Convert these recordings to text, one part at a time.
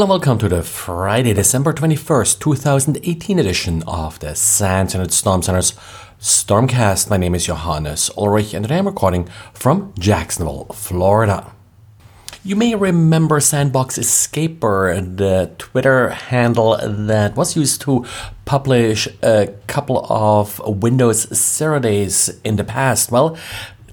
Hello and welcome to the Friday, December 21st, 2018 edition of the SANS Internet Storm Center's Stormcast. My name is Johannes Ulrich and today I'm recording from Jacksonville, Florida. You may remember Sandbox Escaper, the Twitter handle that was used to publish a couple of Windows Zero in the past. Well,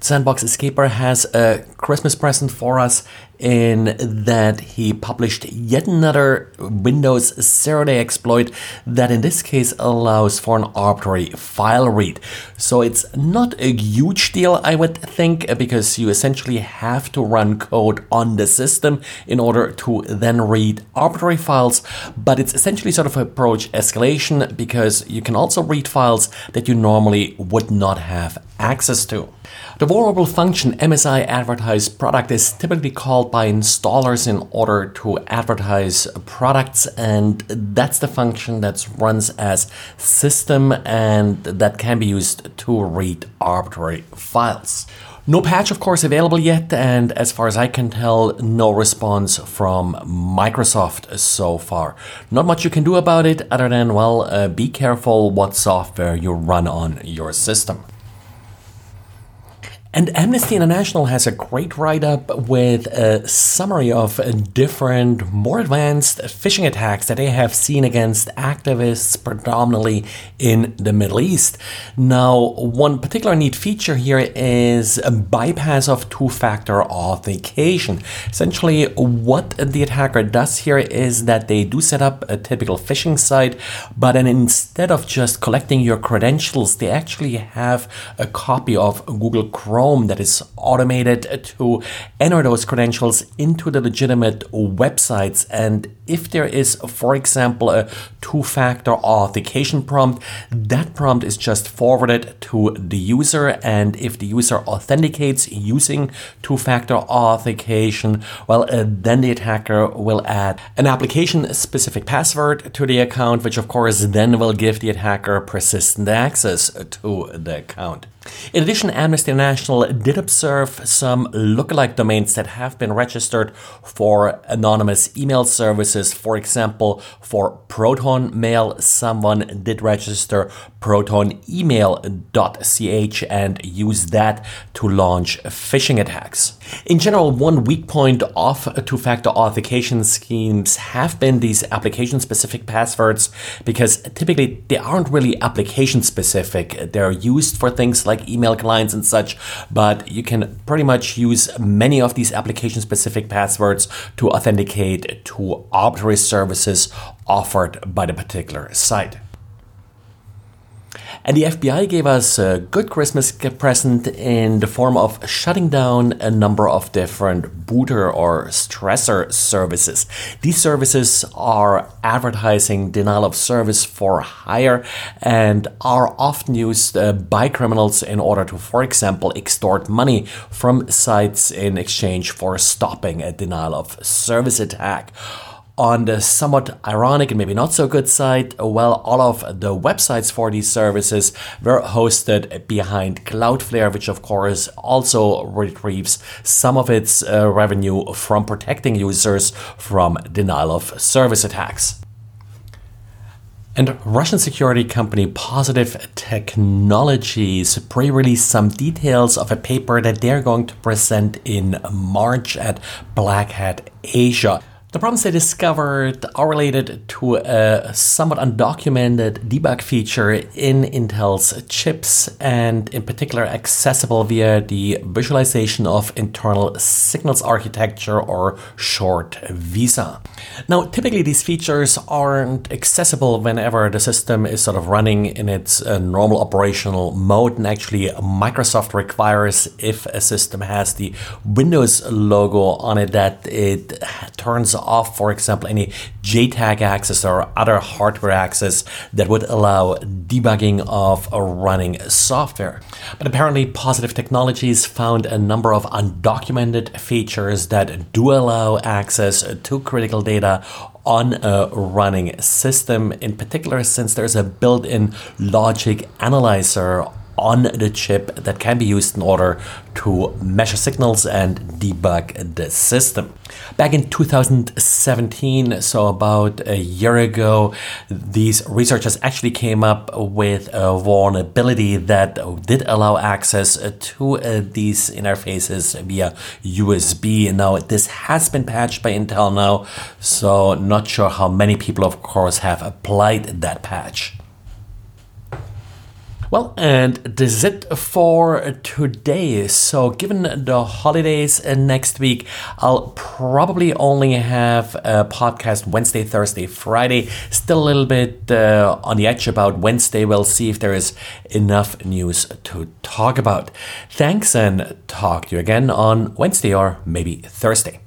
Sandbox Escaper has a Christmas present for us in that he published yet another Windows zero day exploit that in this case allows for an arbitrary file read. So it's not a huge deal, I would think, because you essentially have to run code on the system in order to then read arbitrary files, but it's essentially sort of approach escalation because you can also read files that you normally would not have access to. The vulnerable function MSI advertise product is typically called by installers in order to advertise products, and that's the function that runs as system and that can be used to read arbitrary files. No patch, of course, available yet, and as far as I can tell, no response from Microsoft so far. Not much you can do about it other than, well, uh, be careful what software you run on your system. And Amnesty International has a great write up with a summary of different, more advanced phishing attacks that they have seen against activists, predominantly in the Middle East. Now, one particular neat feature here is a bypass of two factor authentication. Essentially, what the attacker does here is that they do set up a typical phishing site, but then instead of just collecting your credentials, they actually have a copy of Google Chrome That is automated to enter those credentials into the legitimate websites. And if there is, for example, a two factor authentication prompt, that prompt is just forwarded to the user. And if the user authenticates using two factor authentication, well, uh, then the attacker will add an application specific password to the account, which of course then will give the attacker persistent access to the account. In addition, Amnesty International did observe some lookalike domains that have been registered for anonymous email services. For example, for Proton Mail, someone did register protonemail.ch and use that to launch phishing attacks. In general, one weak point of two factor authentication schemes have been these application specific passwords because typically they aren't really application specific. They're used for things like email clients and such, but you can pretty much use many of these application specific passwords to authenticate to arbitrary services offered by the particular site. And the FBI gave us a good Christmas present in the form of shutting down a number of different booter or stressor services. These services are advertising denial of service for hire and are often used uh, by criminals in order to, for example, extort money from sites in exchange for stopping a denial of service attack on the somewhat ironic and maybe not so good side, well, all of the websites for these services were hosted behind Cloudflare, which of course also retrieves some of its uh, revenue from protecting users from denial of service attacks. And Russian security company Positive Technologies pre released some details of a paper that they're going to present in March at Black Hat Asia. The problems they discovered are related to a somewhat undocumented debug feature in Intel's chips, and in particular accessible via the visualization of internal signals architecture, or short VISA. Now, typically these features aren't accessible whenever the system is sort of running in its uh, normal operational mode, and actually Microsoft requires if a system has the Windows logo on it that it turns off, for example, any JTAG access or other hardware access that would allow debugging of running software. But apparently, Positive Technologies found a number of undocumented features that do allow access to critical data on a running system, in particular, since there's a built in logic analyzer on the chip that can be used in order to measure signals and debug the system. Back in 2017, so about a year ago, these researchers actually came up with a vulnerability that did allow access to uh, these interfaces via USB. Now, this has been patched by Intel now, so not sure how many people, of course, have applied that patch. Well, and this is it for today. So, given the holidays uh, next week, I'll probably only have a podcast Wednesday, Thursday, Friday. Still a little bit uh, on the edge about Wednesday. We'll see if there is enough news to talk about. Thanks, and talk to you again on Wednesday or maybe Thursday.